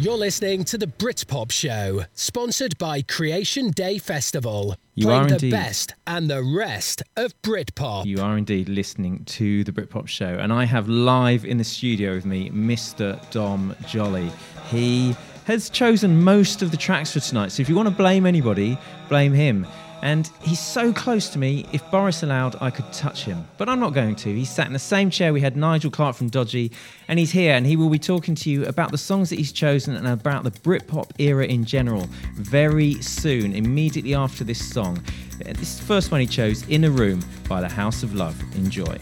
You're listening to the Britpop Show, sponsored by Creation Day Festival. You playing are the indeed. best and the rest of Britpop. You are indeed listening to the Britpop Show, and I have live in the studio with me Mr. Dom Joly. He has chosen most of the tracks for tonight, so if you want to blame anybody, blame him. And he's so close to me, if Boris allowed, I could touch him. But I'm not going to. He's sat in the same chair we had Nigel Clarke from Dodgy, and he's here, and he will be talking to you about the songs that he's chosen and about the Britpop era in general very soon, immediately after this song. Uh, This first one he chose, In a Room by the House of Love. Enjoy.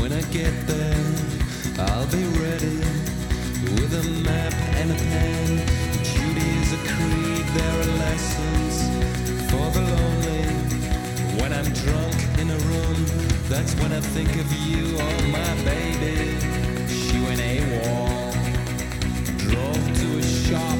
When I get there, I'll be ready with a map and a pen. There are lessons for the lonely. When I'm drunk in a room, that's when I think of you, oh my baby. She went AWOL, drove to a shop,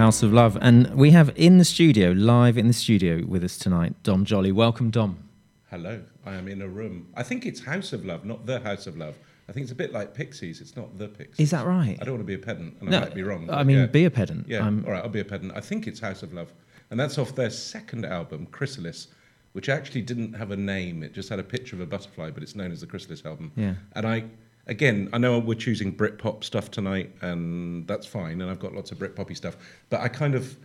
House of Love. And we have in the studio, live in the studio with us tonight, Dom Joly. Welcome, Dom. Hello, I am in a room. I think it's House of Love, not the House of Love. I think it's a bit like Pixies. It's not the Pixies. Is that right? I don't want to be a pedant, and No, I might be wrong. I mean, yeah. be a pedant. Yeah, I'm- all right, I'll be a pedant. I think it's House of Love, and that's off their second album, Chrysalis, which actually didn't have a name. It just had a picture of a butterfly, but it's known as the Chrysalis album. Yeah. And I, again, I know we're choosing Britpop stuff tonight, and that's fine. And I've got lots of Britpoppy stuff, but I kind of,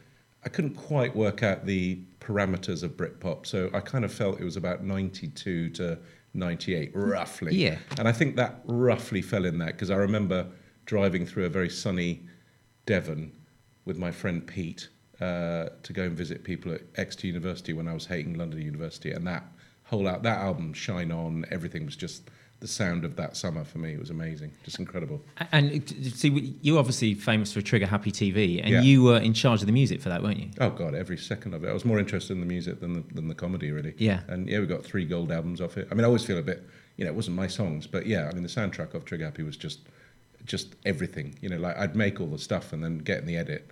I couldn't quite work out the parameters of Britpop, so I kind of felt it was about ninety-two to 98, roughly. Yeah. And I think that roughly fell in that because I remember driving through a very sunny Devon with my friend Pete uh, to go and visit people at Exeter University when I was hating London University, and that whole out that album, Shine On, everything was just the sound of that summer for me. It was amazing, just incredible. And see, you're obviously famous for Trigger Happy TV, and Yeah. you were in charge of the music for that, weren't you? Oh god, every second of it. I was more interested in the music than the, than the comedy, really. Yeah. And yeah, we got three gold albums off it. I mean, I always feel a bit, you know, it wasn't my songs, but yeah, I mean, the soundtrack of Trigger Happy was just, just everything. You know, like I'd make all the stuff and then get in the edit,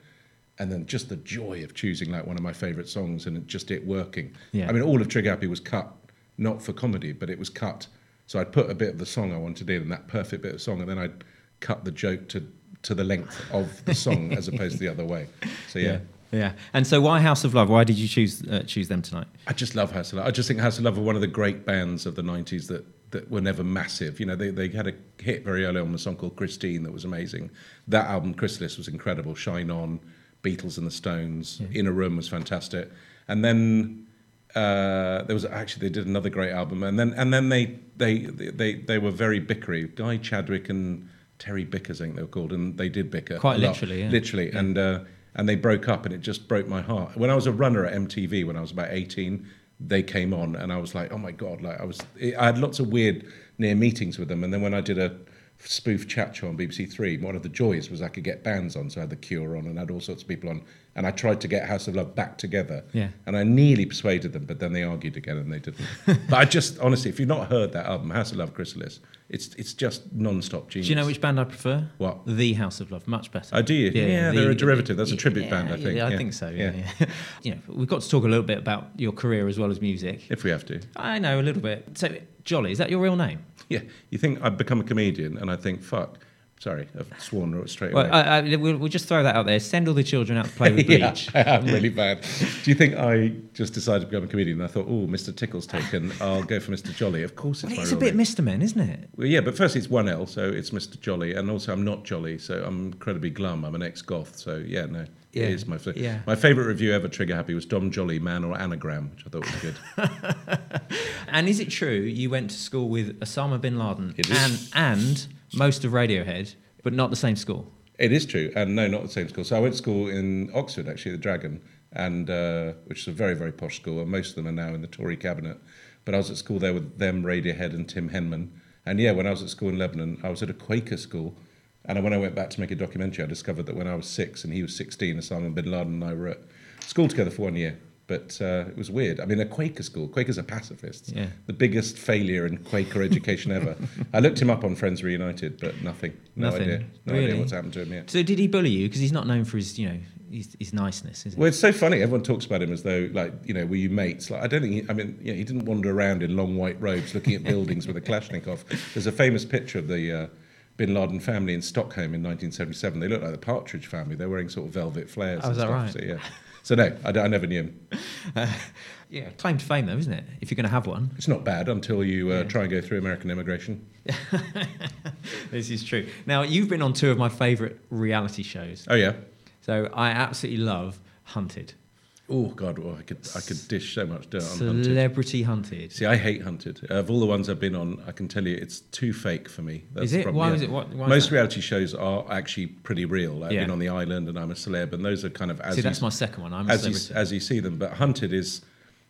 and then just the joy of choosing like one of my favorite songs and just it working. Yeah. I mean, all of Trigger Happy was cut not for comedy, but it was cut. So I'd put a bit of the song I wanted in, and that perfect bit of song, and then I'd cut the joke to to the length of the song as opposed to the other way. So yeah. Yeah. And so, why House of Love? Why did you choose uh, choose them tonight? I just love House of Love. I just think House of Love were one of the great bands of the 90s that, that were never massive. You know, they, they had a hit very early on with a song called Christine that was amazing. That album, Chrysalis, was incredible. Shine On, Beatles and the Stones, In a Room was fantastic. And then uh, there was actually, they did another great album. And then, and then they, they, they, they were very bickery. Guy Chadwick and Terry Bickers, I think they were called, and they did bicker. Quite literally, yeah. Literally. And, uh, and they broke up, and it just broke my heart. When I was a runner at MTV, when I was about 18, they came on, and I was like, oh my God. Like, I was, I had lots of weird near meetings with them. And then when I did a spoof chat show on BBC Three, one of the joys was I could get bands on. So I had The Cure on and I had all sorts of people on. And I tried to get House of Love back together. Yeah. And I nearly persuaded them, but then they argued again and they didn't. but I just, honestly, if you've not heard that album, House of Love Chrysalis, it's, it's just non stop genius. Do you know which band I prefer? What? The House of Love, much better. Oh, do you? Yeah, they're a derivative. That's a tribute yeah, band, I think. Yeah, I Yeah. think so. Yeah, Yeah. yeah. you know, we've got to talk a little bit about your career as well as music. If we have to. I know a little bit. So, Joly, is that your real name? Yeah. You think I've become a comedian and I think, fuck. Sorry, I've sworn straight Well, away. I, I, we'll, we'll just throw that out there. Send all the children out to play with yeah, bleach. I am really bad. Do you think I just decided to become a comedian and I thought, oh, Mr. Tickle's taken, I'll go for Mr. Jolly? Of course it's Well, it's a bit name. Mr. Men, isn't it? Well, yeah, but first it's one L, so it's Mr. Joly, and also I'm not jolly, so I'm incredibly glum. I'm an ex-goth, so yeah, no, Yeah, is my fa- yeah. my favourite review ever. Trigger happy was Dom Joly Man or Anagram, which I thought was good. And is it true you went to school with Osama bin Laden It is. and and most of Radiohead, but not the same school? It is true, and no, not the same school. So I went to school in Oxford, actually, the Dragon, and uh, which is a very, very posh school, and most of them are now in the Tory cabinet. But I was at school there with them, Radiohead, and Tim Henman. And yeah, when I was at school in Lebanon, I was at a Quaker school, and when I went back to make a documentary, I discovered that when I was six and he was 16, Osama bin Laden and I were at school together for one year. But uh, it was weird. I mean, a Quaker school. Quakers are pacifists. Yeah. The biggest failure in Quaker education ever. I looked him up on Friends Reunited, but nothing. No Nothing. idea. No Really? idea what's happened to him yet. So did he bully you? Because he's not known for his, you know, his, his niceness, is he? Well, it's so funny. Everyone talks about him as though, like, you know, were you mates? Like, I don't think. He, I mean, yeah, he didn't wander around in long white robes looking at buildings with a Kalashnikov. There's a famous picture of the uh, Bin Laden family in Stockholm in 1977. They looked like the Partridge Family. They're wearing sort of velvet flares. Oh, and is that stuff. right? So yeah. So no, I never knew him. Yeah, claim to fame though, isn't it? If you're going to have one. It's not bad until you uh, Yeah. try and go through American immigration. This is true. Now, you've been on two of my favourite reality shows. Oh yeah. So I absolutely love Hunted. Oh God, well, I could I could dish so much dirt on Hunted. Celebrity Hunted. See, I hate Hunted. Of all the ones I've been on, I can tell you it's too fake for me. That's Is it? Why yeah. is it? What- why Most that? reality shows are actually pretty real. Like, I've been on the island and I'm a celeb, and those are kind of as See, you, that's my second one. I'm a as you, as you see them. But Hunted is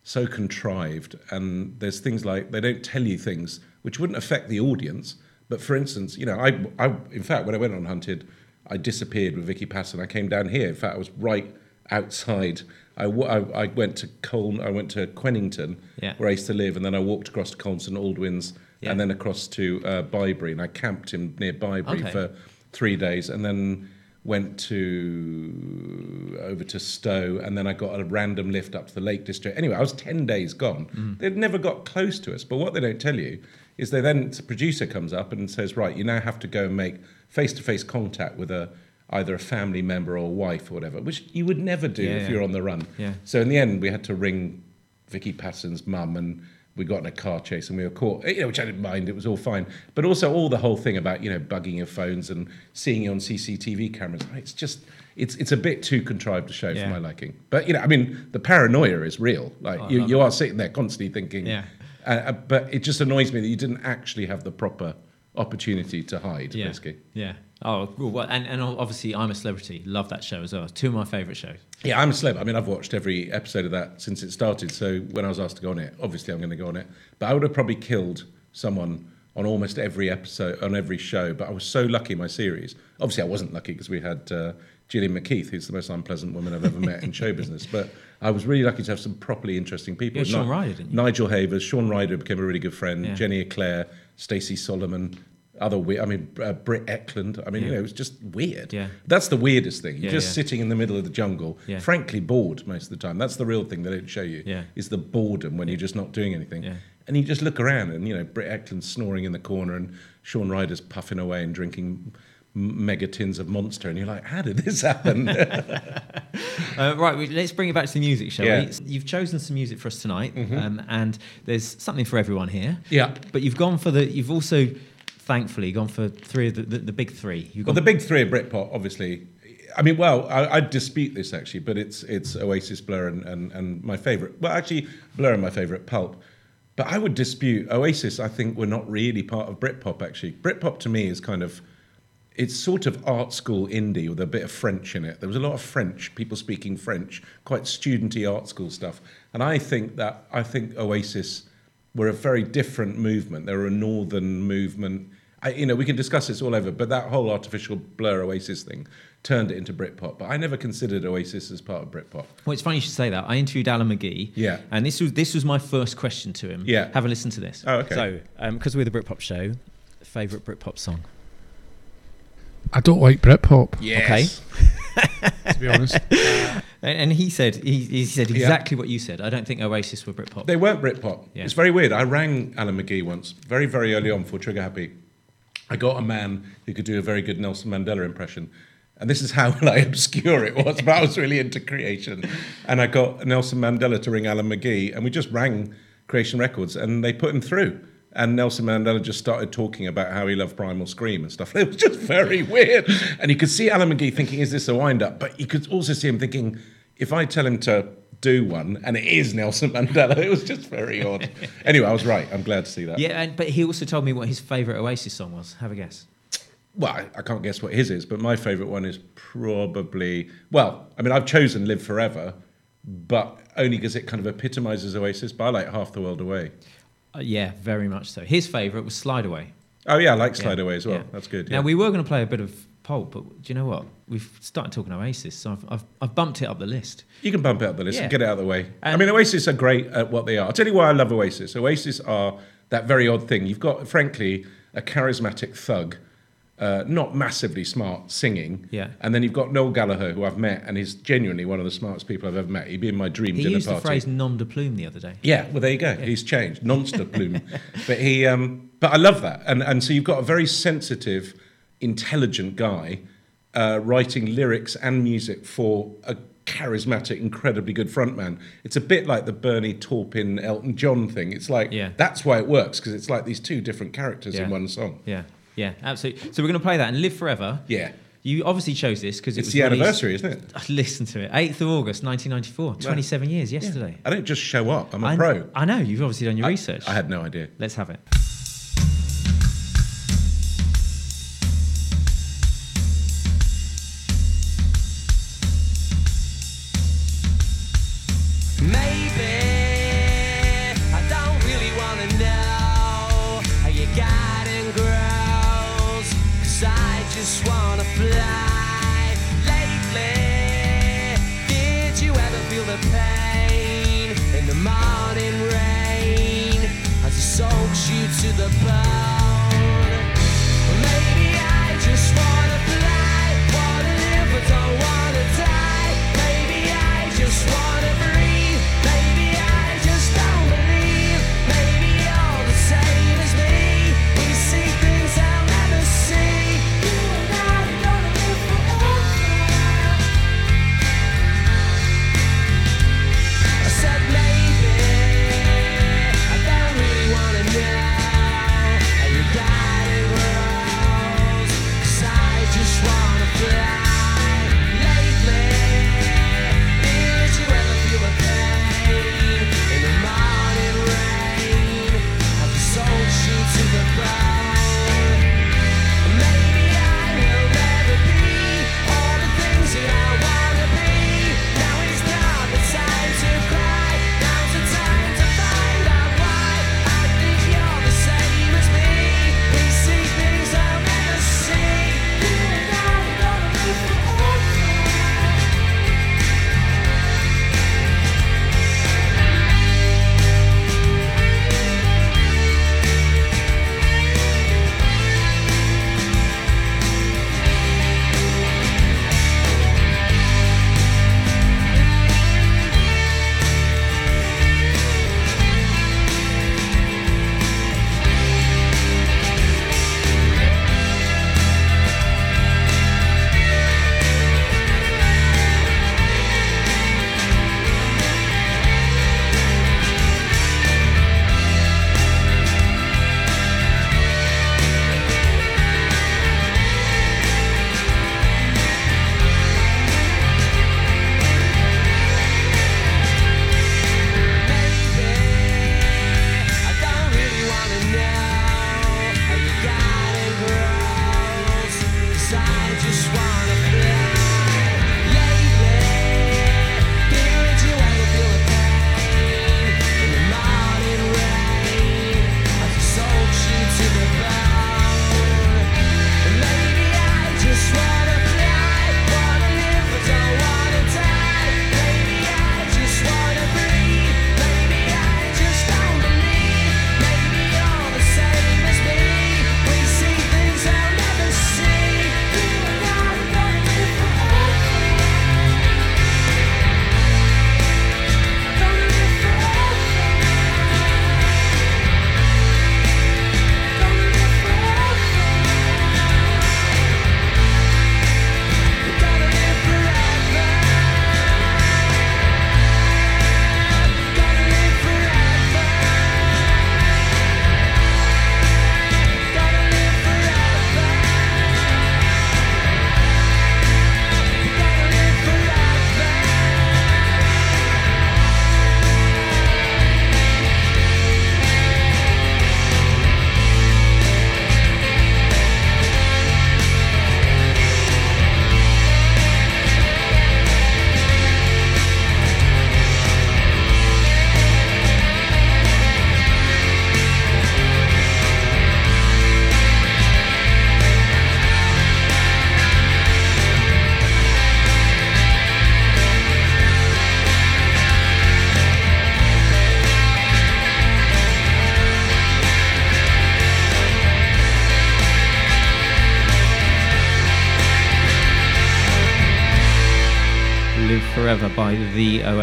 so contrived, and there's things like they don't tell you things which wouldn't affect the audience. But for instance, you know, I, I in fact, when I went on Hunted, I disappeared with Vicky Pattison. I came down here. In fact, I was right outside. I, w- I, I went to I went to Quennington, Yeah. where I used to live, and then I walked across to Coln St. Aldwyns, Yeah. and then across to uh, Bibury, and I camped in near Bibury Okay. for three days, and then went to over to Stowe, and then I got a random lift up to the Lake District. Anyway, I was ten days gone. Mm. They'd never got close to us, but what they don't tell you is they then the producer comes up and says, right, you now have to go and make face-to-face contact with a either a family member or wife or whatever, which you would never do Yeah, if yeah. you're on the run. Yeah. So in the end, we had to ring Vicky Pattison's mum and we got in a car chase and we were caught, you know, which I didn't mind. It was all fine. But also all the whole thing about, you know, bugging your phones and seeing you on CCTV cameras. It's just, it's, it's a bit too contrived a show Yeah. for my liking. But, you know, I mean, the paranoia is real. Like Oh, you, you are sitting there constantly thinking, Yeah. uh, uh, but it just annoys me that you didn't actually have the proper opportunity to hide, yeah. basically. Yeah. Oh, well, and, and obviously, I'm a celebrity. Love that show as well. Two of my favourite shows. Yeah, I'm a celeb. I mean, I've watched every episode of that since it started. So when I was asked to go on it, obviously I'm going to go on it. But I would have probably killed someone on almost every episode, on every show. But I was so lucky in my series. Obviously, I wasn't lucky because we had uh, Gillian McKeith, who's the most unpleasant woman I've ever met in show business. But I was really lucky to have some properly interesting people. Had Shaun Ryder, didn't you? Nigel Havers, Shaun Ryder became a really good friend. Yeah. Jenny Eclair, Stacey Solomon. Other weird, I mean, uh, Britt Ekland. I mean, you know, it was just weird. Yeah. That's the weirdest thing. You're Yeah, just yeah. sitting in the middle of the jungle, Yeah. frankly bored most of the time. That's the real thing they don't show you. Yeah. Is the boredom when you're just not doing anything. Yeah. And you just look around and, you know, Britt Ekland's snoring in the corner and Shaun Ryder's puffing away and drinking mega tins of Monster. And you're like, how did this happen? Uh, right, let's bring it back to the music, shall Yeah. Mm-hmm. we? You've chosen some music for us tonight, um, and there's something for everyone here. Yeah. But you've gone for the. You've also, thankfully, gone for three of the, the, the big three. You've Well, the big three of Britpop, obviously. I mean, well, I, I dispute this actually, but it's it's Oasis, Blur, and, and, and my favourite. Well, actually, Blur are my favourite Pulp. But I would dispute Oasis. I think were not really part of Britpop. Actually, Britpop to me is kind of it's sort of art school indie with a bit of French in it. There was a lot of French people speaking French, quite studenty art school stuff. And I think that I think Oasis were a very different movement. They were a northern movement. I, you know, we can discuss this all over, but that whole artificial blur Oasis thing turned it into Britpop. But I never considered Oasis as part of Britpop. Well, it's funny you should say that. I interviewed Alan McGee. Yeah. And this was this was my first question to him. Yeah. Have a listen to this. Oh, okay. So, um, because we're the Britpop show, favourite Britpop song. I don't like Britpop, Yes. to be honest. And, and he said he, he said exactly what you said. I don't think Oasis were Britpop. They weren't Britpop. Yeah. It's very weird. I rang Alan McGee once, very, very early on for Trigger Happy. I got a man who could do a very good Nelson Mandela impression. And this is how like, obscure it was, but I was really into creation. And I got Nelson Mandela to ring Alan McGee, and we just rang Creation Records, and they put him through. And Nelson Mandela just started talking about how he loved Primal Scream and stuff. It was just very weird. And you could see Alan McGee thinking, is this a wind up? But you could also see him thinking, if I tell him to do one and it is Nelson Mandela, it was just very odd. anyway, I was right. I'm glad to see that. Yeah, and, but he also told me what his favourite Oasis song was. Have a guess. Well, I, I can't guess what his is, but my favourite one is probably, well, I mean, I've chosen Live Forever, but only because it kind of epitomizes Oasis, but I like Half the World Away. Uh, yeah, very much so. His favourite was Slide Away. Oh, yeah, I like Slide Yeah, Away as well. yeah. That's good. Now yeah. we were going to play a bit of Pulp, but do you know what? We've started talking Oasis, so I've, I've, I've bumped it up the list. You can bump it up the list Yeah. and get it out of the way. I mean, Oasis are great at what they are. I'll tell you why I love Oasis. Oasis are that very odd thing. You've got, frankly, a charismatic thug, uh, not massively smart, singing. Yeah. And then you've got Noel Gallagher, who I've met, and he's genuinely one of the smartest people I've ever met. He'd be in my dream He dinner used party. the phrase "nom de plume" the other day. Yeah, well, there you go. He's changed, nonster plume. but he, um, but I love that, and and so you've got a very sensitive, intelligent guy uh, writing lyrics and music for a charismatic, incredibly good frontman. It's a bit like the Bernie Taupin Elton John thing. It's like Yeah. that's why it works because it's like these two different characters Yeah. in one song. Yeah, yeah, absolutely. So we're going to play that and live forever. Yeah, You obviously chose this because it it's was the anniversary, isn't it? Listen to it, 8th of August, 1994. 27 years yesterday. I don't just show up. I'm a I, pro. I know you've obviously done your I- research. I had no idea. Let's have it. You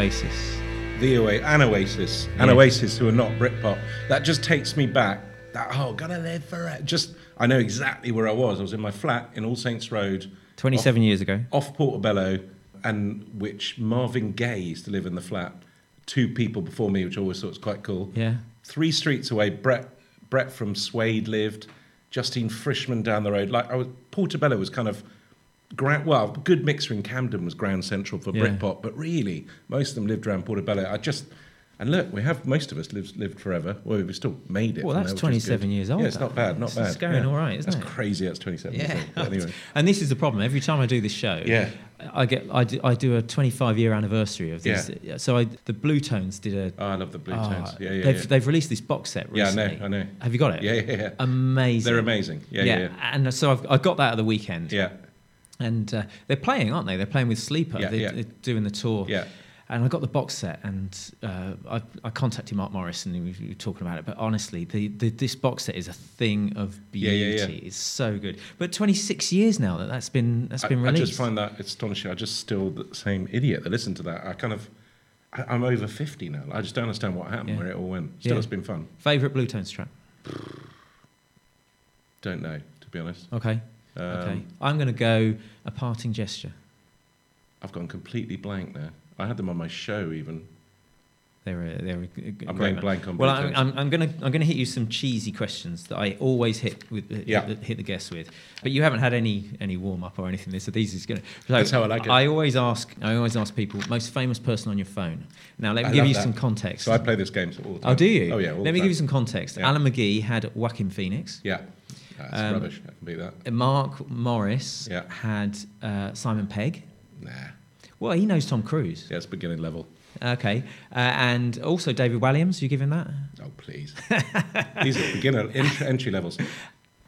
Oasis. The Oa- and Oasis, an Yeah. Oasis, who are not Britpop. That just takes me back. That oh, gonna live forever. Just I know exactly where I was. I was in my flat in All Saints Road, 27 years ago. off Portobello, and which Marvin Gaye used to live in the flat. Two people before me, which I always thought was quite cool. Yeah. Three streets away, Brett Brett from Suede lived. Justine Frischmann down the road. Like I was, Portobello was kind of. Ground, well, good mixer in Camden was Grand central for Yeah. Britpop, but really most of them lived around Portobello. I just and look, we have most of us lived lived forever. Well, we've still made it. Well, that's there, 27 years old, Yeah, it's not bad, not It's- bad. it's going yeah. all right, isn't that's it? crazy. That's 27. years Yeah. old. Anyway, And this is the problem. Every time I do this show, Yeah. I get I do, I do a 25 year anniversary of this. Yeah. So I, the Bluetones did a. oh, I love the Blue oh, Tones. Yeah, yeah, they've, yeah. they've released this box set recently. Yeah, I know. I know. Have you got it? Yeah, yeah, yeah. Amazing. They're amazing. Yeah, yeah, yeah. And so I've, I got that at the weekend. Yeah, And uh, they're playing, aren't they? They're playing with Sleeper. Yeah, they're, yeah. they're doing the tour. Yeah. And I got the box set, and uh, I, I contacted Mark Morris, and we were talking about it. But honestly, the, the, this box set is a thing of beauty. yeah, yeah. It's so good. But 26 years now that that's been that's been I, I just find that astonishing. I just still the same idiot that listened to that. I kind of, I, I'm over 50 now. I just don't understand what happened, where it all went. Still, it's been fun. Favorite Bluetones track? Don't know, to be honest. Okay. Um, okay. I'm going to go a parting gesture. I've gone completely blank there. I had them on my show even. They're a, they're a I'm going blank on Well, I'm, I'm, I'm gonna I'm gonna hit you some cheesy questions that I always hit with Yeah. hit, the, hit the guests with, but you haven't had any any warm up or anything. So these is gonna. So That's how I like it. I always ask I always ask people most famous person on your phone. Now let me I give you that. some context. So I play this game all the time. oh, do you? Oh yeah. Let me time. give you some context. Yeah. Alan McGee had Joaquin Phoenix. Yeah. That's Um, rubbish. I can beat that. Mark Morris Yeah. had uh, Simon Pegg. Nah. Well, he knows Tom Cruise. Yeah, it's beginning level. Okay, uh, and also David Walliams. You give him that? Oh please. These are beginner entry, entry levels.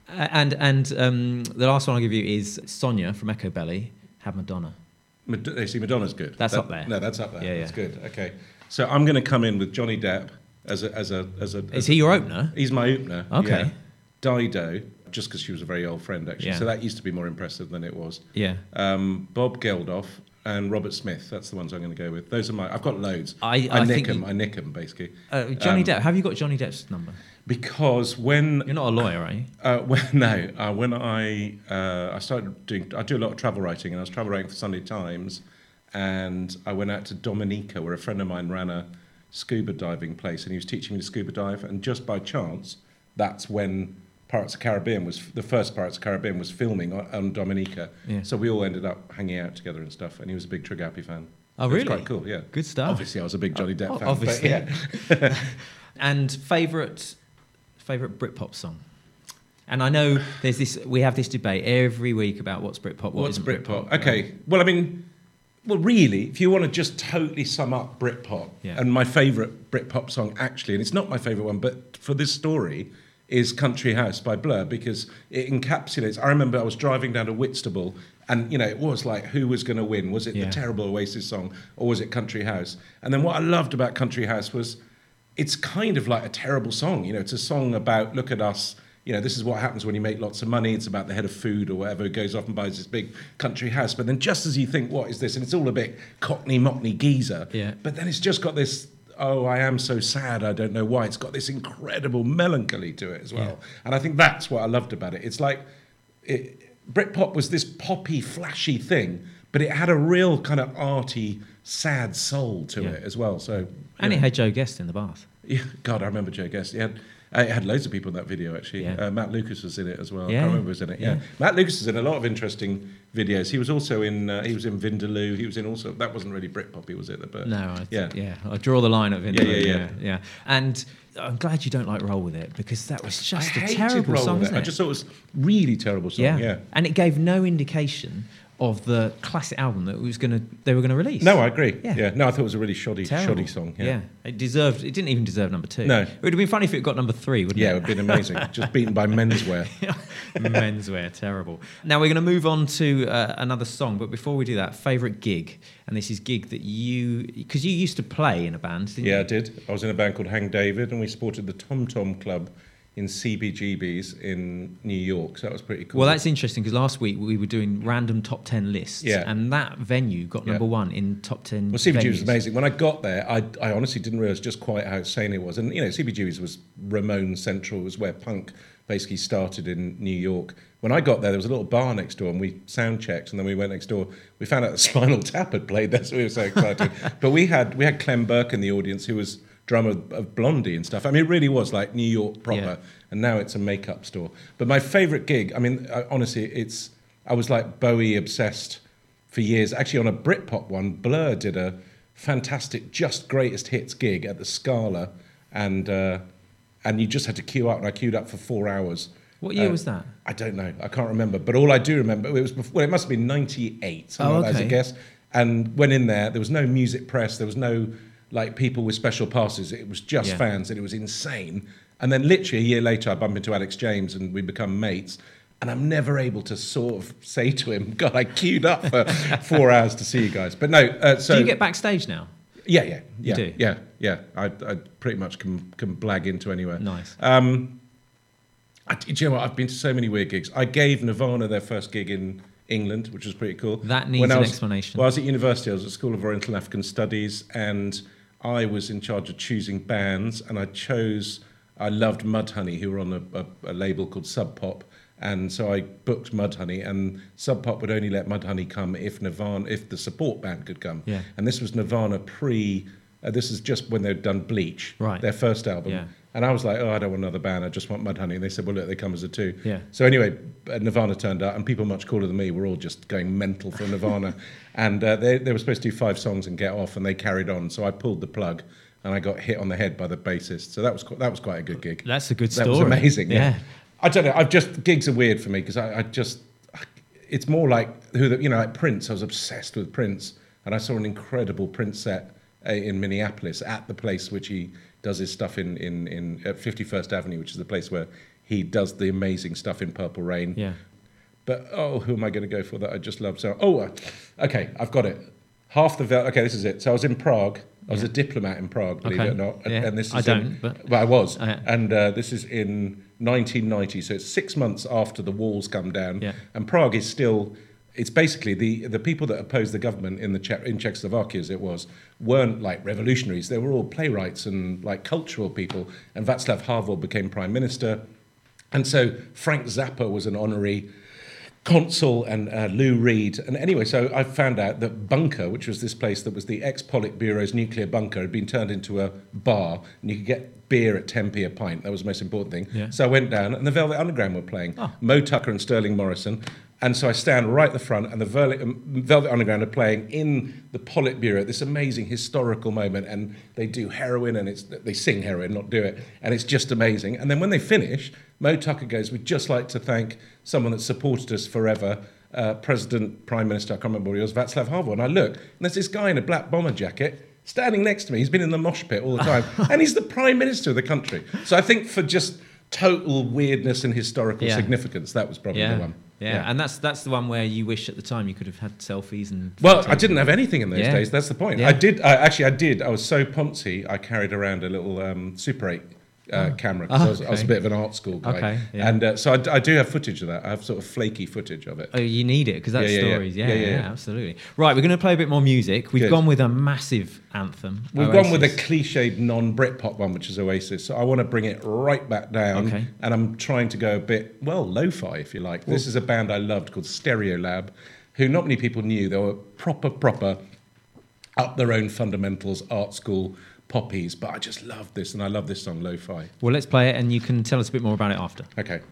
Uh, and and um, the last one I'll give you is Sonia from Echobelly had Madonna. Mad- they see Madonna's good. That's That- up there. No, that's up there. Yeah, That's yeah. good. Okay. So I'm going to come in with Johnny Depp as a as a as a. Is he your opener? He's my opener. Okay. Yeah. Dido, just because she was a very old friend actually. Yeah. So that used to be more impressive than it was. Yeah. Um, Bob Geldof and Robert Smith. That's the ones I'm going to go with. Those are my. I've got loads. I- I, I nick them. you- I nick them basically. Uh, Johnny Um, Depp. Have you got Johnny Depp's number? Because when You're not a lawyer, are you? Uh, when, no, uh, when I uh, I started doing, I do a lot of travel writing, and I was travel writing for Sunday Times, and I went out to Dominica, where a friend of mine ran a scuba diving place, and he was teaching me to scuba dive, and just by chance, that's when Pirates of Caribbean was the first Pirates of the Caribbean was filming on, on Dominica. Yeah. So we all ended up hanging out together and stuff, and he was a big Happy fan. Oh, So it was really? quite cool, yeah. Good stuff. Obviously, I was a big Johnny Depp Oh, fan. obviously. But yeah. And favorite favorite Britpop song. And I know there's this. We have this debate every week about what's Britpop. What What's isn't Britpop? Okay. Well, I mean, well, really, if you want to just totally sum up Britpop, Yeah. and my favourite Britpop song, actually, and it's not my favourite one, but for this story, is Country House by Blur because it encapsulates. I remember I was driving down to Whitstable, and you know, it was like, who was going to win? Was it Yeah. the terrible Oasis song, or was it Country House? And then what I loved about Country House was it's kind of like a terrible song. You know, it's a song about look at us. You know, this is what happens when you make lots of money. It's about the head of food or whatever who goes off and buys this big country house. But then just as you think, what is this? And it's all a bit cockney mockney geezer. Yeah. But then it's just got this, oh, I am so sad. I don't know why. It's got this incredible melancholy to it as well. Yeah. And I think that's what I loved about it. It's like it, Britpop was this poppy, flashy thing, but it had a real kind of arty, sad soul to Yeah. it as well. So And you it had Jo Guest in the bath. Yeah, God, I remember Jo Guest. It had, it had loads of people in that video, actually. Yeah. Uh, Matt Lucas was in it as well. I Yeah. can't remember was in it. Yeah. Yeah. Matt Lucas is in a lot of interesting videos. He was also in, uh, he was in Vindaloo. He was in also, that wasn't really Britpop, was it? But No, I, yeah. yeah, I draw the line at Vindaloo. yeah, Yeah, yeah. yeah, And I'm glad you don't like Roll with It because that was just I a terrible song, It. isn't I just thought it was really terrible song. yeah. Yeah. and it gave no indication of the classic album that was gonna they were gonna release. No, I agree. Yeah. Yeah. No, I thought it was a really shoddy, Terrible. shoddy song. Yeah. it deserved. It didn't even deserve number two. No. it would have been funny if it got number three, wouldn't it? Yeah, it it? would have been amazing. Just beaten by menswear. Menswear, terrible. Now we're going to move on to uh, another song, but before we do that, favorite gig, and this is gig that you because you used to play in a band, didn't Yeah, I did. I was in a band called Hang David, and we supported the Tom Tom Club in CBGB's in New York. So that was pretty cool. Well, that's interesting because last week we were doing random top 10 lists. Yeah. And that venue got Yeah. number one in top 10. Well, CBGB's was amazing. When I got there, I, I honestly didn't realize just quite how insane it was. And, you know, CBGB's was Ramon Central, was where punk basically started in New York. When I got there, there was a little bar next door, and we sound checked, and then we went next door. We found out that Spinal Tap had played. That's why we were so excited. but we had we had Clem Burke in the audience, who was drummer of Blondie and stuff. I mean, it really was like New York proper. Yeah. And now it's a makeup store. But my favorite gig, I mean, I, honestly, it's I was like Bowie obsessed for years. Actually, on a Britpop one, Blur did a fantastic, just greatest hits gig at the Scala, and uh, and you just had to queue up, and I queued up for four hours. What year Uh, was that? I don't know. I can't remember. But all I do remember, it was before, well, it must have been '98, something Oh, that, as a guess. And went in there. There was no music press. There was no like people with special passes. It was just Yeah. fans, and it was insane. And then literally a year later, I bump into Alex James, and we become mates. And I'm never able to sort of say to him, "God, I queued up for four hours to see you guys." But no. Uh, so Do you get backstage now? yeah, yeah, yeah, do? yeah, yeah. I, I pretty much can can blag into anywhere. Nice. Um, I, do you know what? I've been to so many weird gigs. I gave Nirvana their first gig in England, which was pretty cool. That needs When an was- explanation. Well, I was at university. I was at School of Oriental African Studies, and I was in charge of choosing bands. And I chose. I loved Mudhoney, who were on a, a, a label called Sub Pop. And so I booked Mudhoney, and Sub Pop would only let Mudhoney come if Nirvana, if the support band could come. Yeah. And this was Nirvana pre. Uh, this is just when they'd done Bleach, Right. their first album. Yeah. And I was like, oh, I don't want another band. I just want Mudhoney. And they said, well, look, they come as a two. Yeah. So anyway, uh, Nirvana turned up, and people much cooler than me were all just going mental for Nirvana. and uh, they, they were supposed to do five songs and get off, and they carried on. So I pulled the plug, and I got hit on the head by the bassist. So that was that was quite a good gig. That's a good That story. was amazing. Yeah. Yeah. I don't know. I've just gigs are weird for me because I, I just it's more like who the, you know like Prince. I was obsessed with Prince, and I saw an incredible Prince set uh, in Minneapolis at the place which he does his stuff in in in at 51st Avenue, which is the place where he does the amazing stuff in Purple Rain. Yeah. But oh, who am I going to go for that I just love? So oh, uh, okay, I've got it. Half the vel- okay, this is it. So I was in Prague. I was a diplomat in Prague, believe Okay. it or not. And, Yeah. and this is I in- don't, but- well, I was, Uh, and uh, this is in 1990. So it's six months after the walls come down, Yeah. and Prague is still. It's basically the the people that opposed the government in the Czech, in Czechoslovakia, as it was, weren't like revolutionaries. They were all playwrights and like cultural people. And Václav Havel became prime minister, and so Frank Zappa was an honorary consul and uh, Lou Reed. And anyway, so I found out that Bunker, which was this place that was the ex Politburo's nuclear bunker, had been turned into a bar and you could get beer at 10p a pint. That was the most important thing. Yeah. So I went down and the Velvet Underground were playing. Oh. Moe Tucker and Sterling Morrison. And so I stand right at the front, and the Velvet, um, Underground are playing in the Politburo at this amazing historical moment. And they do heroin, and it's they sing heroin, not do it, and it's just amazing. And then when they finish, Moe Tucker goes, "We'd just like to thank someone that supported us forever, uh, President, Prime Minister, I can't remember what he was, Václav Havel." And I look, and there's this guy in a black bomber jacket standing next to me. He's been in the mosh pit all the time, and he's the Prime Minister of the country. So I think for just total weirdness and historical Yeah. significance, that was probably Yeah. the one. yeah. And that's that's the one where you wish at the time you could have had selfies and. Well, I didn't have anything in those Yeah. days. That's the point. Yeah. I did. I, actually, I did. I was so poncy. I carried around a little um, Super 8 uh, camera because I, was, I was a Oh. bit of an art school guy. Okay, yeah. And uh, so I do have footage of that. I have sort of flaky footage of it. Oh, you need it because that's Yeah, yeah, stories. Yeah Yeah, yeah, absolutely. Right, we're going to play a bit more music. We've Good. gone with a massive anthem. We've gone with a cliched non-Britpop one, which is Oasis. So I want to bring it right back down. Okay. And I'm trying to go a bit, well, lo-fi, if you like. this is a band I loved called Stereolab, who not many people knew. They were proper, proper, up their own fundamentals, art school poppies. But I just love this, and I love this song, Lo-Fi. Well, let's play it, and you can tell us a bit more about it after. Okay.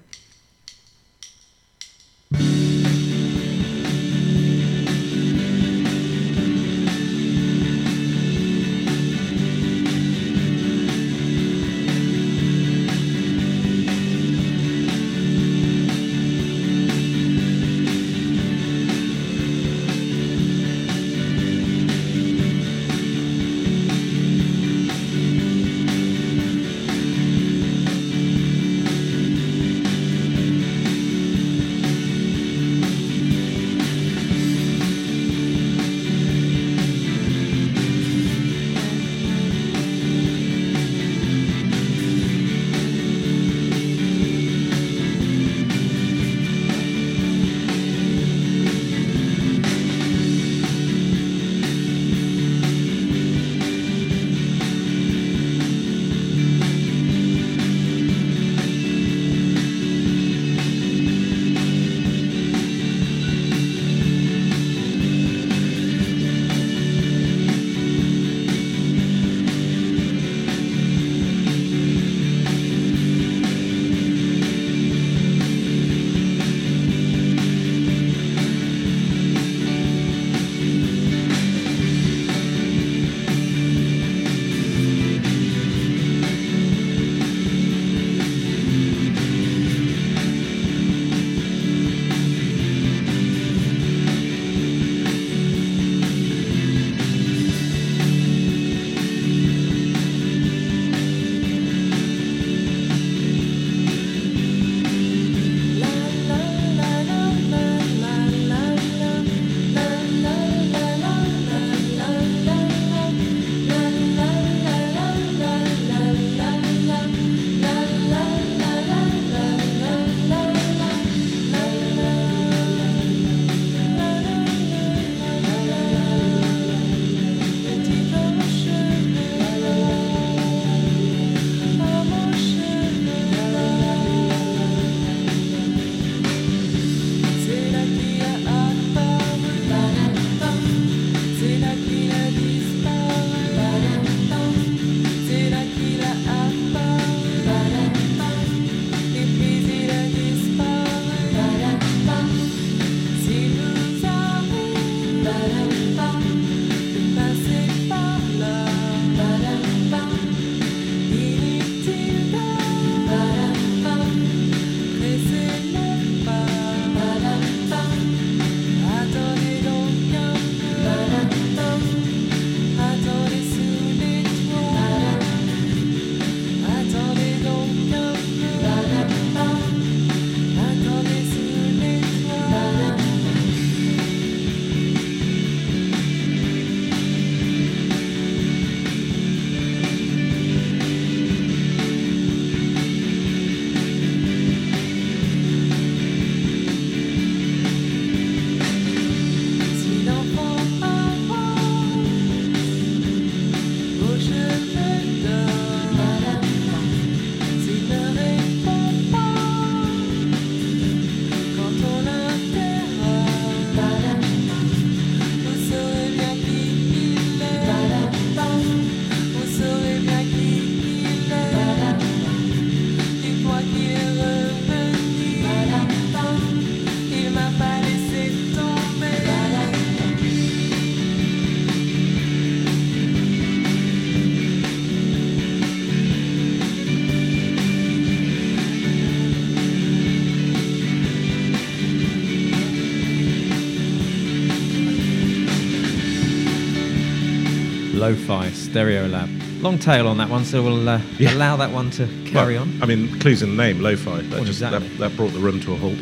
Lo-Fi Stereolab. Long tail on that one, so we'll uh, Yeah. allow that one to carry Well, on. I mean, clues in the name, lo-fi. That Well, just exactly. that, that brought the room to a halt.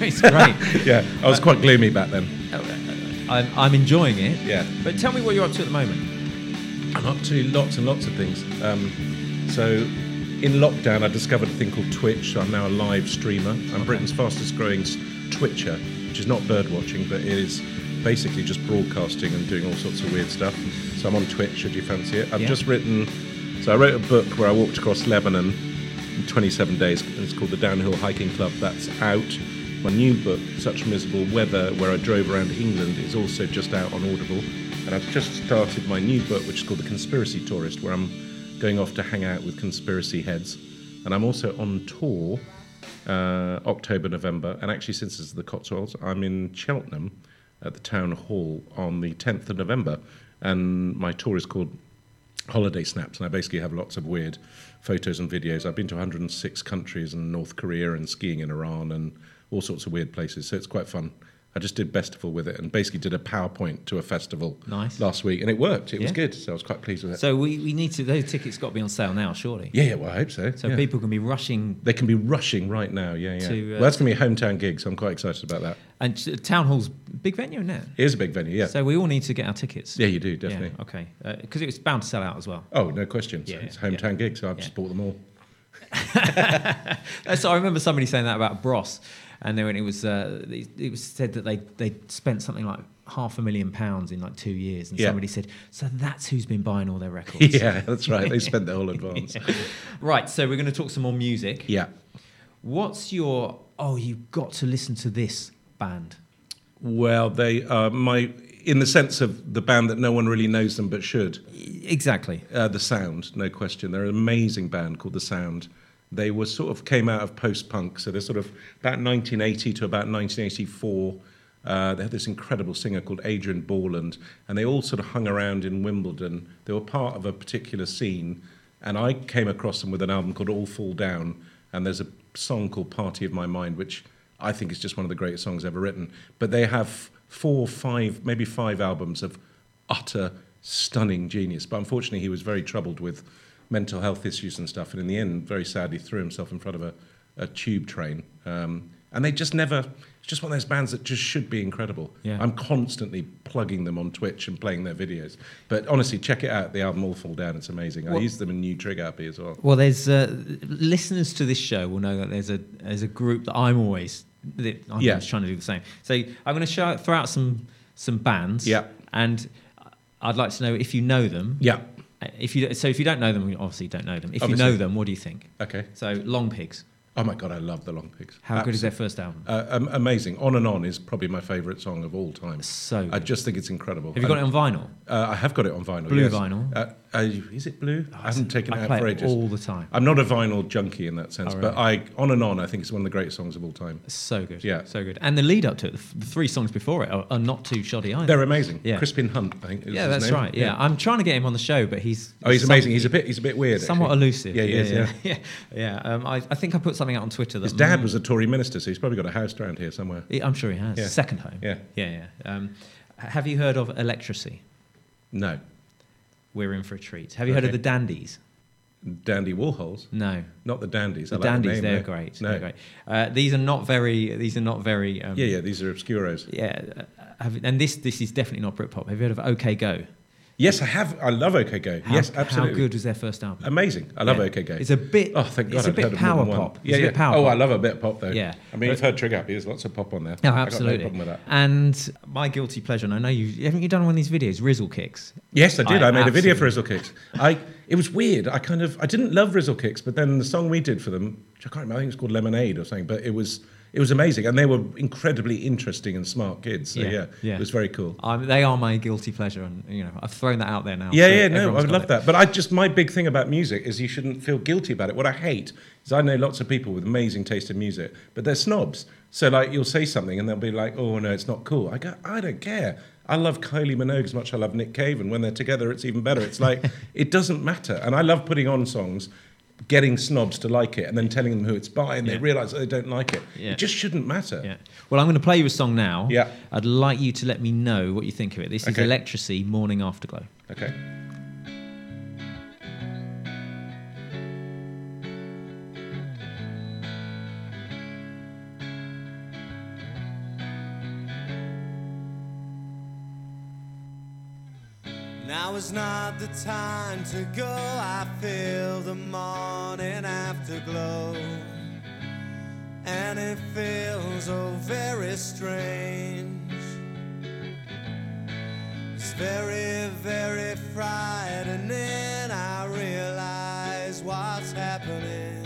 it's great. yeah, I was quite gloomy back then. I'm, I'm enjoying it. Yeah. But tell me what you're up to at the moment. I'm up to lots and lots of things. Um, so, in lockdown, I discovered a thing called Twitch. So I'm now a live streamer. I'm Britain's fastest growing Twitcher, which is not bird watching, but it is basically just broadcasting and doing all sorts of weird stuff. So I'm on Twitch, should you fancy it. I've Yeah. just written, so I wrote a book where I walked across Lebanon in 27 days. and It's called The Downhill Hiking Club. That's out. My new book, Such Miserable Weather, where I drove around England, is also just out on Audible. And I've just started my new book, which is called The Conspiracy Tourist, where I'm going off to hang out with conspiracy heads. And I'm also on tour uh, October, November. And actually, since it's the Cotswolds, I'm in Cheltenham at the town hall on the 10th of November. And my tour is called holiday snaps, and I basically have lots of weird photos and videos. I've been to 106 countries and North Korea and skiing in Iran and all sorts of weird places, so it's quite fun. I just did festival with it and basically did a PowerPoint to a festival Nice. last week, and it worked. It was good, so I was quite pleased with it. So we, we need to, those tickets got to be on sale now, surely. yeah, yeah, well, I hope so. So yeah. people can be rushing. they can be rushing right now. Yeah, yeah. To, uh, well, that's going to be a hometown gig, so I'm quite excited about that. And Town Hall's big venue, isn't it? It is a big venue, yeah. So we all need to get our tickets. yeah, you do definitely. Yeah, okay. Because it was bound to sell out as well. Oh, no question. Yeah, it's a yeah. hometown gig, so I've Yeah. just bought them all. Uh, So I remember somebody saying that about Bros, and then it was uh, it was said that they they spent something like half a million pounds in like two years, and Yeah. somebody said, "So that's who's been buying all their records." yeah, that's right. They spent their whole advance. Right. So we're going to talk some more music. yeah. What's your? Oh, you've got to listen to this band. Well, they are my in the sense of the band that no one really knows them but should. Exactly. Uh, the Sound, no question. They're an amazing band called The Sound. They were sort of came out of post punk, so they're sort of about 1980 to about 1984. Uh, they had this incredible singer called Adrian Borland, and they all sort of hung around in Wimbledon. They were part of a particular scene, and I came across them with an album called All Fall Down, and there's a song called Party of My Mind, which I think is just one of the greatest songs ever written. But they have four, five, maybe five albums of utter stunning genius. But unfortunately, he was very troubled with mental health issues and stuff, and in the end, very sadly, threw himself in front of a, a tube train. Um, and they just never. It's just one of those bands that just should be incredible. Yeah. I'm constantly plugging them on Twitch and playing their videos. But honestly, check it out. The album All Fall Down. It's amazing. I use them in New Trigger Happy as well. Well, there's uh, listeners to this show will know that there's a there's a group that I'm always that I'm Yeah. trying to do the same. So I'm going to show, throw out some some bands. Yeah. And I'd like to know if you know them. Yeah. If you so if you don't know them, you obviously don't know them. If Obviously. you know them, what do you think? Okay. So Longpigs. Oh my God, I love the Long Pigs. How good is their first album? Uh, um, amazing. On and On is probably my favourite song of all time. So I just think it's incredible. Have you got it on vinyl? Uh, I have got it on vinyl. Blue yes. vinyl? Uh, uh, is it blue? I haven't taken it I out play for it ages. all the time. I'm not a vinyl junkie in that sense, Oh, but I on and on. I think it's one of the greatest songs of all time. So good. Yeah. So good. And the lead up to it, the, f- the three songs before it are, are not too shoddy either. They're amazing. Yeah. Crispin Hunt, I think. Is yeah, his that's name. right. Yeah. I'm trying to get him on the show, but he's Oh, he's some- amazing. He's a bit. He's a bit weird. somewhat actually. elusive. Yeah, he is. Yeah. yeah. yeah. Um, I, I think I put something out on Twitter that His dad was a Tory minister, so he's probably got a house around here somewhere. Yeah, I'm sure he has. Yeah. Second home. Yeah. Yeah, yeah. Um, h- have you heard of Electricity? No, We're in for a treat. Have you heard of the Dandies? Dandy Warhols, No. not the Dandies. The I like Dandies, the name, they're great. No. They're great. Uh, these are not very. These are not very. Um, Yeah, yeah. These are obscuros. yeah. uh, Have, and this this is definitely not Britpop. Have you heard of OK Go? Yes, I have. I love OK Go. How, yes, absolutely. How good was their first album? Amazing. I love Yeah. OK Go. It's a bit. Oh, thank God! It's a I've bit heard of more power pop. Yeah, yeah. power oh, pop. I love a bit of pop though. Yeah. I mean, you've heard Trigger Happy. There's lots of pop on there. No, I've got absolutely. No problem with that. And my guilty pleasure, and I know you haven't you done one of these videos, Rizzle Kicks. Yes, I did. I I, made a video for Rizzle Kicks. I it was weird. I kind of I didn't love Rizzle Kicks, but then the song we did for them, which I can't remember, I think it was called Lemonade or something, but it was it was amazing, and they were incredibly interesting and smart kids. So Yeah, yeah, yeah. it was very cool. Um, they are my guilty pleasure, and you know I've thrown that out there now. Yeah, so yeah, no, I would love it. that. But I just my big thing about music is you shouldn't feel guilty about it. What I hate is I know lots of people with amazing taste in music, but they're snobs. So like you'll say something and they'll be like, "Oh no, it's not cool." I go, "I don't care." I love Kylie Minogue as much as I love Nick Cave, and when they're together, it's even better. It's like it doesn't matter, and I love putting on songs. Getting snobs to like it and then telling them who it's by, and they realise that they don't like it. Yeah. It just shouldn't matter. Yeah. Well, I'm going to play you a song now. Yeah. I'd like you to let me know what you think of it. This is Okay. Electricity, Morning Afterglow. Okay. Now is not the time to go. I feel the morning afterglow. And it feels oh very strange. It's very, very frightening. I realize what's happening.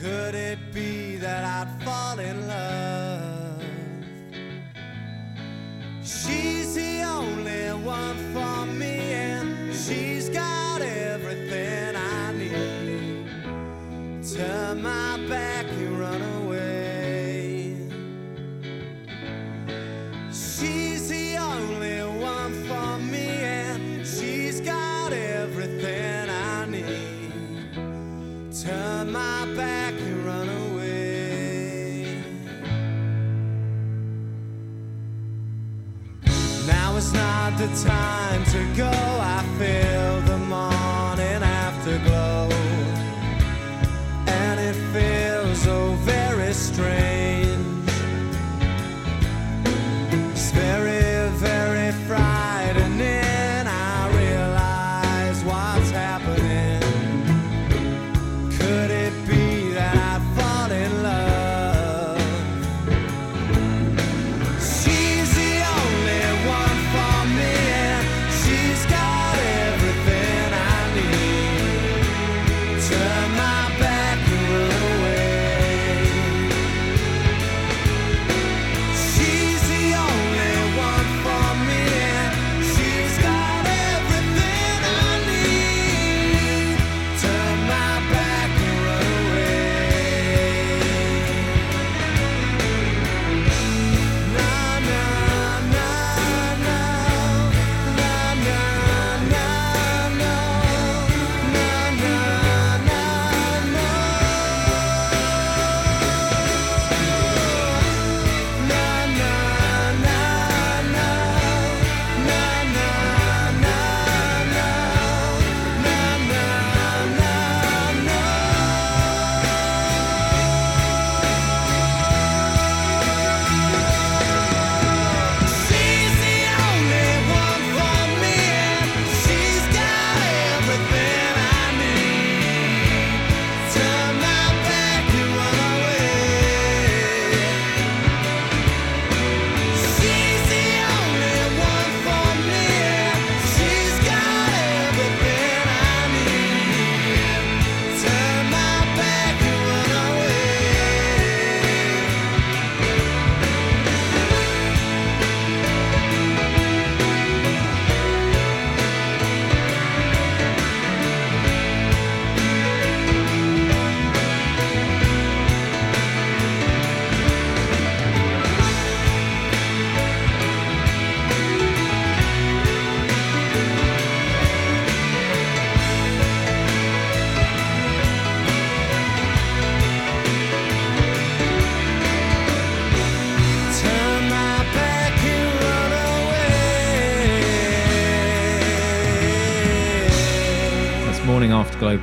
Could it be that I'd fall in love? She's the only one for me, and she's got everything I need. Turn my back and run away. Is not the time to go. I feel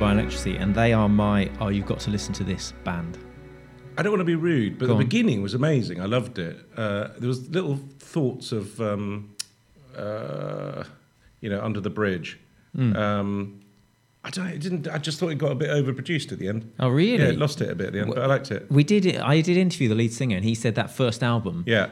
Morning Afterglow by Electricity, and they are my oh, you've got to listen to this band. I don't want to be rude, but Go the on. beginning was amazing. I loved it. Uh, there was little thoughts of, um, uh, you know, under the bridge. Hmm. Um, I don't. It didn't. I just thought it got a bit overproduced at the end. Oh, really? Yeah, it lost it a bit at the end, but I liked it. We did. I did interview the lead singer, and he said that first album. Yeah.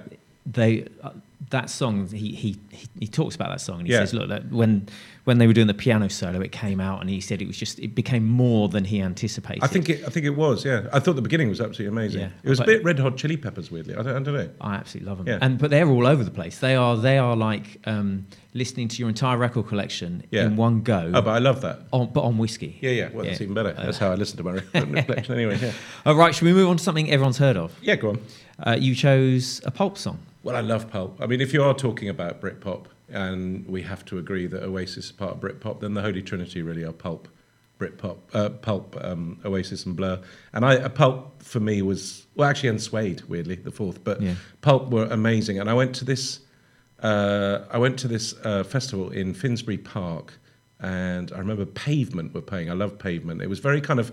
They uh, that song. He, he he he talks about that song, and he Yeah. says, "Look, that when when they were doing the piano solo, it came out, and he said it was just it became more than he anticipated." I think it. I think it was. Yeah. I thought the beginning was absolutely amazing. Yeah. It was a bit Red Hot Chili Peppers, weirdly. I don't, I don't know. I absolutely love them. Yeah. And but they're all over the place. They are they are like um, listening to your entire record collection Yeah. in one go. Oh, but I love that. on, but on whiskey. Yeah, yeah. Well, that's even better. That's how I listen to my record collection anyway. Yeah. All right, should we move on to something everyone's heard of? Yeah. Go on. Uh, you chose a pulp song. Well, I love pulp. I mean, if you are talking about Britpop, and we have to agree that Oasis is part of Britpop, then the Holy Trinity really are pulp, Britpop, uh, pulp, um, Oasis, and Blur. And I, a pulp for me was well, actually, and Suede, weirdly, the fourth, but Yeah. pulp were amazing. And I went to this, uh, I went to this uh, festival in Finsbury Park, and I remember Pavement were playing. I love Pavement. It was very kind of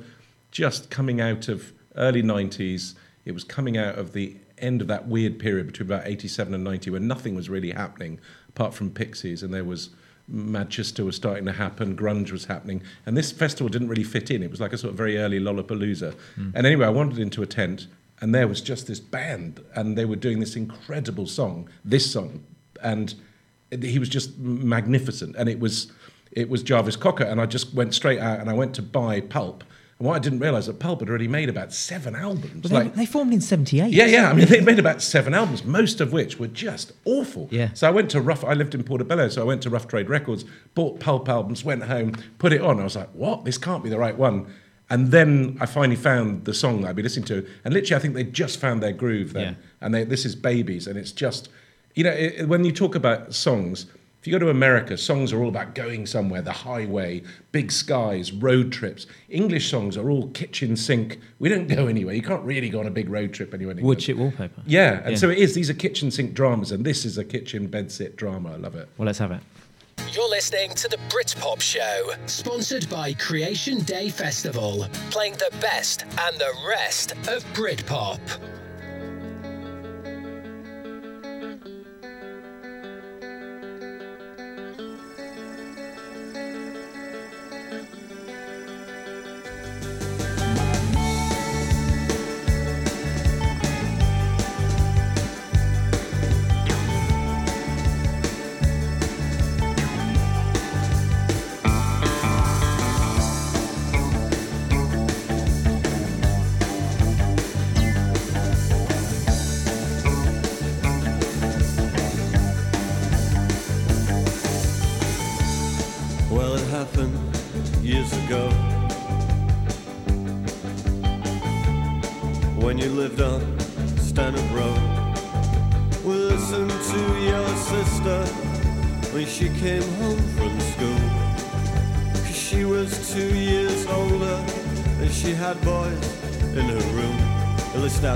just coming out of early '90s. It was coming out of the end of that weird period between about 87 and 90 when nothing was really happening apart from Pixies and there was Manchester was starting to happen, grunge was happening, and this festival didn't really fit in. It was like a sort of very early Lollapalooza. Hmm. And anyway, I wandered into a tent, and there was just this band, and they were doing this incredible song, this song, and he was just magnificent. And it was it was Jarvis Cocker, and I just went straight out and I went to buy Pulp. And what I didn't realise that Pulp had already made about seven albums. They, like, they formed in 78. yeah, yeah. I mean, they made about seven albums, most of which were just awful. Yeah. So I went to Rough. I lived in Portobello, so I went to Rough Trade Records, bought Pulp albums, went home, put it on. I was like, "What? This can't be the right one." And then I finally found the song that I'd be listening to, and literally, I think they just found their groove then. Yeah. And they, this is Babies, and it's just, you know, it, when you talk about songs. If you go to America, songs are all about going somewhere, the highway, big skies, road trips. English songs are all kitchen sink. We don't go anywhere. You can't really go on a big road trip anywhere. in Wood chip wallpaper. Yeah, and Yeah. so it is. These are kitchen sink dramas, and this is a kitchen bedsit drama. I love it. Well, let's have it. You're listening to the Britpop Show, sponsored by Creation Day Festival, playing the best and the rest of Britpop.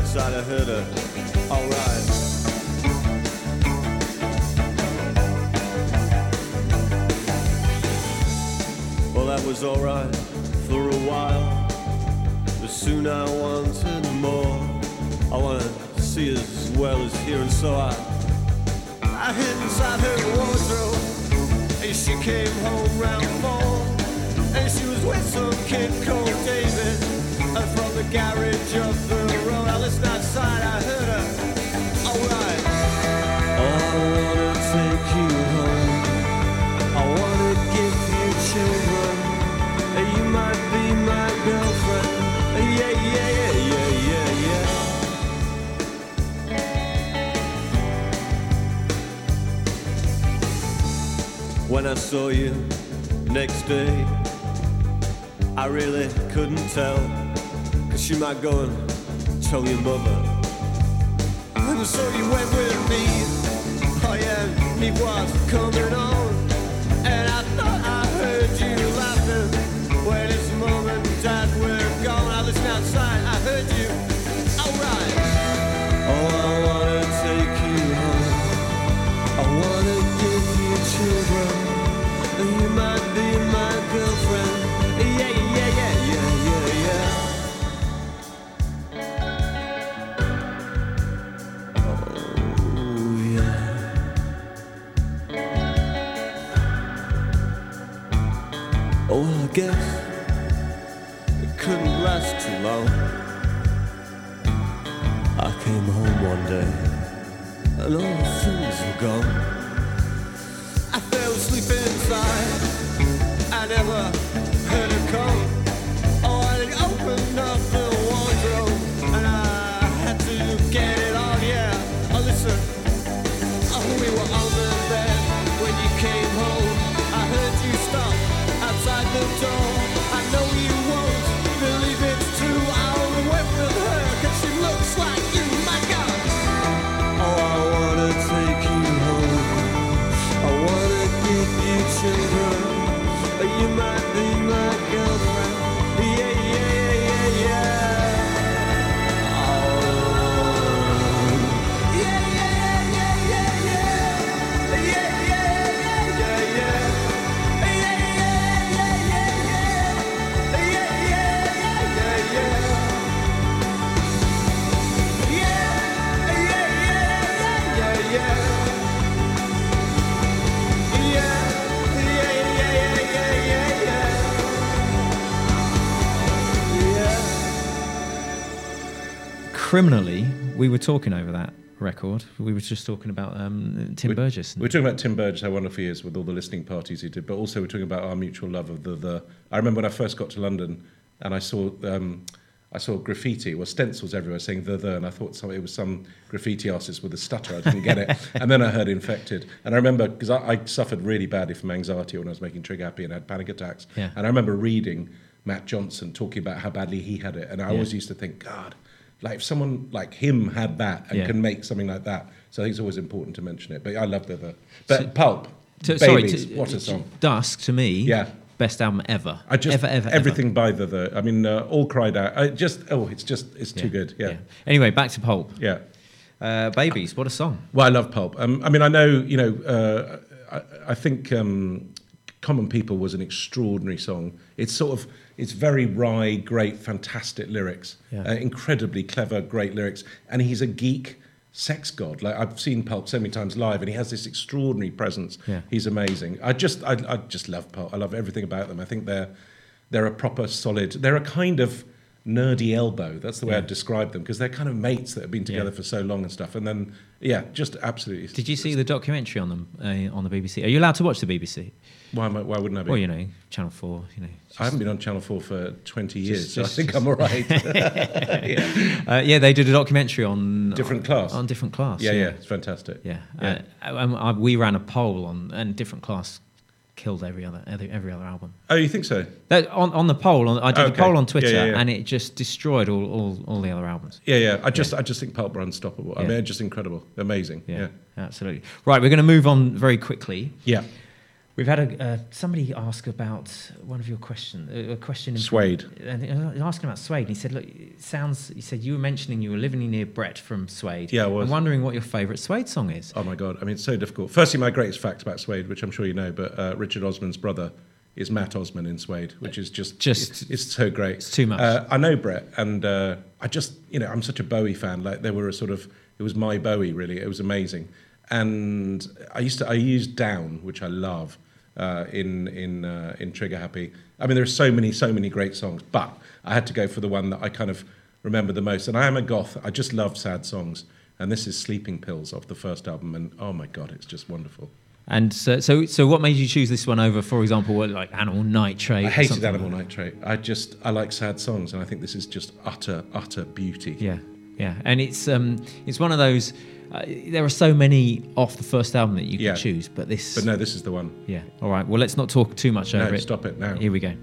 Outside, I heard her. Alright. Well, that was alright for a while. But soon I wanted more. I wanted to see as well as hear, and so I, I hid inside her wardrobe. And she came home round four. And she was with some kid called David. And from the garage up the I wanna take you home. I wanna give you children. You might be my girlfriend. Yeah, yeah, yeah, yeah, yeah, yeah. When I saw you next day, I really couldn't tell. Cause you might go and tell your mother. And so you went with me. Oh yeah, me was coming on. And I thought I heard you laughing. When it's mom and dad were gone, I listened outside, I heard you. Alright. Oh, I wanna take you home. I wanna give you children. And you might and all the things were gone. I fell asleep inside. I never criminally, we were talking over that record. We were just talking about um, Tim We- Burgess. We're talking about Tim Burgess, how wonderful he is with all the listening parties he did, but also we're talking about our mutual love of the. the I remember when I first got to London and I saw um, I saw graffiti, well stencils everywhere saying the the, and I thought some, it was some graffiti artist with a stutter. I didn't get it, and then I heard infected, and I remember because I, I suffered really badly from anxiety when I was making Trigger Happy and had panic attacks, Yeah. and I remember reading Matt Johnson talking about how badly he had it, and I always used to think, God. Like if someone like him had that and Yeah. can make something like that, so I think it's always important to mention it. But I love the, the but Pulp, To- sorry, Babies, to- what a song! Dusk to me, Yeah. best album ever. I just ever, ever, ever. everything by the the. I mean, uh, all cried out. I just oh, it's just it's too good. Yeah, yeah. Anyway, back to Pulp. yeah. Uh, Babies, what a song. Well, I love Pulp. Um, I mean, I know you know. Uh, I, I think um, Common People was an extraordinary song. It's sort of it's very wry, great, fantastic lyrics. Yeah. Uh, incredibly clever, great lyrics. And he's a geek sex god. Like I've seen Pulp so many times live, and he has this extraordinary presence. Yeah. He's amazing. I just I, I just love Pulp. I love everything about them. I think they're they're a proper solid. They're a kind of nerdy elbow. That's the way I'd describe them because they're kind of mates that have been together Yeah. for so long and stuff. And then yeah, just absolutely. Did you see the documentary on them uh, on the BBC? Are you allowed to watch the BBC? Why, I, why wouldn't I be? Well, you know, Channel Four. You know, I haven't been on Channel 4 for 20 years, Just- so just- I think just- I'm all right. yeah. uh, yeah, they did a documentary on Different class. On different class. yeah, yeah, it's fantastic. Yeah, Yeah. Uh, um, I, we ran a poll on, and different class killed every other every, every other album. Oh, you think so? That, on, on the poll, on, I did Okay. a poll on Twitter, yeah, yeah. and it just destroyed all, all, all the other albums. Yeah, yeah. I just, I just think Pulp are unstoppable. I mean, just incredible, amazing. Yeah, Yeah, absolutely. Right, we're going to move on very quickly. yeah. We've had a, uh, somebody ask about one of your questions. A question. In Suede. And asking about Suede. He said, "Look, it sounds." He said you were mentioning you were living near Brett from Suede. Yeah, I was. I'm wondering what your favourite Suede song is. Oh my God! I mean, it's so difficult. Firstly, my greatest fact about Suede, which I'm sure you know, but uh, Richard Osman's brother is Matt Osman in Suede, which is just, Just- it's, it's so great. it's too much. Uh, I know Brett, and uh, I just, you know, I'm such a Bowie fan. Like, they were a sort of, it was my Bowie, really. It was amazing. And I used to, I used Down, which I love. Uh, in in uh, in Trigger Happy, I mean, there are so many so many great songs, but I had to go for the one that I kind of remember the most. And I am a goth; I just love sad songs. And this is Sleeping Pills off the first album, and oh my god, it's just wonderful. And so, so, so, what made you choose this one over, for example, what, like Animal Nitrate? I hated Animal like Nitrate. I just I like sad songs, and I think this is just utter utter beauty. Yeah, yeah. And it's um, it's one of those. Uh, there are so many off the first album that you Yeah. can choose, but this. But no, this is the one. Yeah. All right. Well, let's not talk too much No, over it. stop it now. Here we go.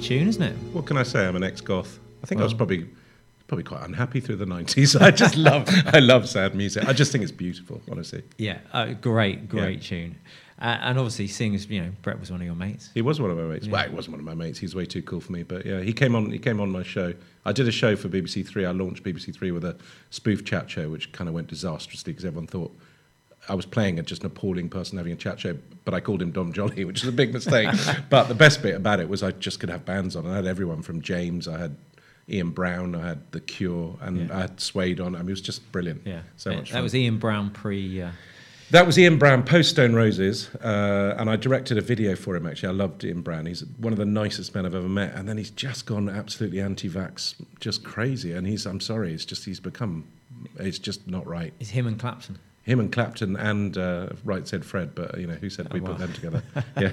Tune, isn't it? What can I say? I'm an ex-goth. I think I was probably probably quite unhappy through the 90s. I just love I love sad music. I just think it's beautiful, honestly. Yeah, uh, great, great tune. Uh, and obviously, seeing as you know, Brett was one of your mates. He was one of my mates. Well, he wasn't one of my mates. He's way too cool for me. But yeah, he came on. He came on my show. I did a show for BBC Three. I launched BBC Three with a spoof chat show, which kind of went disastrously because everyone thought I was playing a just an appalling person having a chat show. But I called him Dom Jolly, which is a big mistake. but the best bit about it was I just could have bands on. I had everyone from James. I had Ian Brown. I had The Cure, and Yeah. I had Suede on. I mean, it was just brilliant. Yeah, so much. That fun. was Ian Brown pre. Uh, That was Ian Brown, post Stone Roses, uh, and I directed a video for him. Actually, I loved Ian Brown. He's one of the nicest men I've ever met, and then he's just gone absolutely anti-vax, just crazy. And he's, I'm sorry, it's just he's become, it's just not right. it's him and Clapton. Him and Clapton and uh, Right Said Fred, but you know who said we Oh, wow. put them together? Yeah,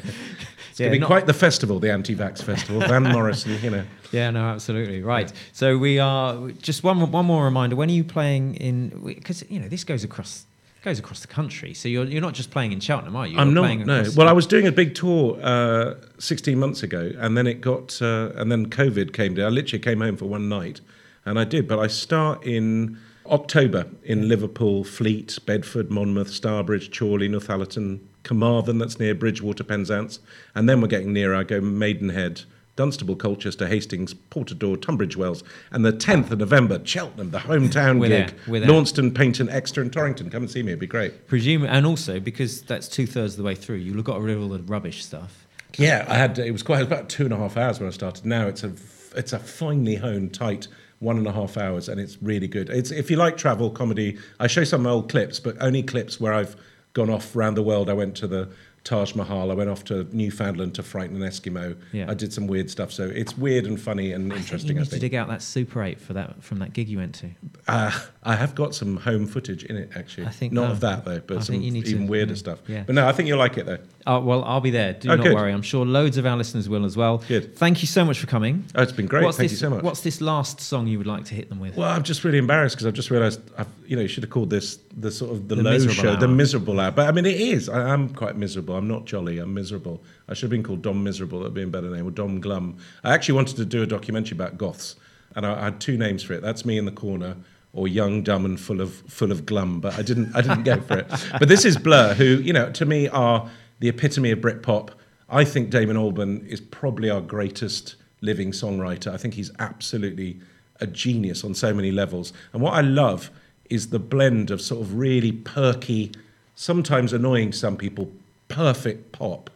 it's Yeah, going to be quite the festival, the anti-vax festival. Van Morrison, you know. Yeah, no, absolutely right. So we are just one one more reminder. When are you playing in? Because you know this goes across goes across the country. So you're you're not just playing in Cheltenham, are you? I'm not. No. Well, I was doing a big tour uh, 16 months ago, and then it got, uh, and then COVID came down. I literally came home for one night, and I did. But I start in October in Liverpool, Fleet, Bedford, Monmouth, Stourbridge, Chorley, Northallerton, Carmarthen, that's near Bridgewater, Penzance, and then we're getting nearer. I go Maidenhead. Dunstable, Colchester, Hastings, Portador, Tunbridge Wells, and the 10th of November, Cheltenham, the hometown We're there, gig. we're there. Launceston, Paignton, Exeter, and Torrington. Come and see me; it'd be great. presume, and also because that's two thirds of the way through, you've got rid of all the rubbish stuff. Yeah, I had. It was quite. It was about two and a half hours when I started. Now it's a it's a finely honed, tight one and a half hours, and it's really good. It's if you like travel comedy. I show some old clips, but only clips where I've gone off around the world. I went to the Taj Mahal. I went off to Newfoundland to frighten an Eskimo. Yeah. I did some weird stuff. So it's weird and funny and I think you interesting. need I to dig out that Super 8 for that from that gig you went to. Uh, I have got some home footage in it actually. I think not no. of that though, but I some think need to- even weirder yeah, stuff. yeah. But no, I think you'll like it though. Oh, well, I'll be there. Do Oh, not good. worry. I'm sure loads of our listeners will as well. Good. Thank you so much for coming. Oh, it's been great. What's Thank this, you so much. What's this last song you would like to hit them with? Well, I'm just really embarrassed because I've just realised, I've, you know, you should have called this the sort of the, The low show, the miserable hour. But I mean, it is. I am quite miserable. I'm not jolly. I'm miserable. I should have been called Dom Miserable. That'd be a better name, or Dom Glum. I actually wanted to do a documentary about goths, and I, I had two names for it. That's me in the corner, or young, dumb, and full of full of glum. But I didn't. I didn't go for it. But this is Blur, who you know, to me are the epitome of Britpop. I think Damon Albarn is probably our greatest living songwriter. I think he's absolutely a genius on so many levels. And what I love is the blend of sort of really perky, sometimes annoying some people, perfect pop,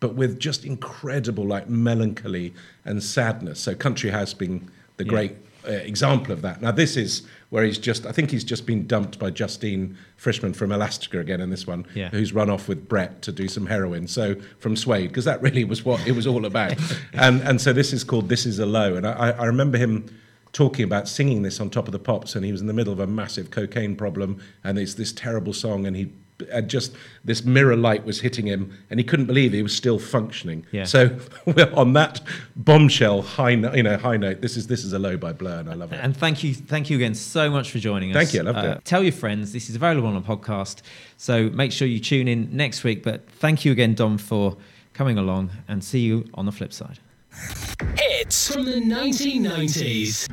but with just incredible like melancholy and sadness. So Country House being the Yeah. great uh, example of that. Now this is where he's just I think he's just been dumped by Justine Frischmann from Elastica again in this one, Yeah. who's run off with Brett to do some heroin. So from Suede, because that really was what it was all about. and and so this is called This Is a Low. And I, I remember him talking about singing this on top of the pops and he was in the middle of a massive cocaine problem and it's this terrible song and he had just this mirror light was hitting him and he couldn't believe he was still functioning Yeah. so we're on that bombshell high no- you know high note this is this is a low by blur and i love it And thank you, thank you again so much for joining us. Thank you, I loved Uh, it. Tell your friends this is available on a podcast, so make sure you tune in next week. But thank you again, Dom, for coming along, and see you on the flip side. Hits from the 1990s.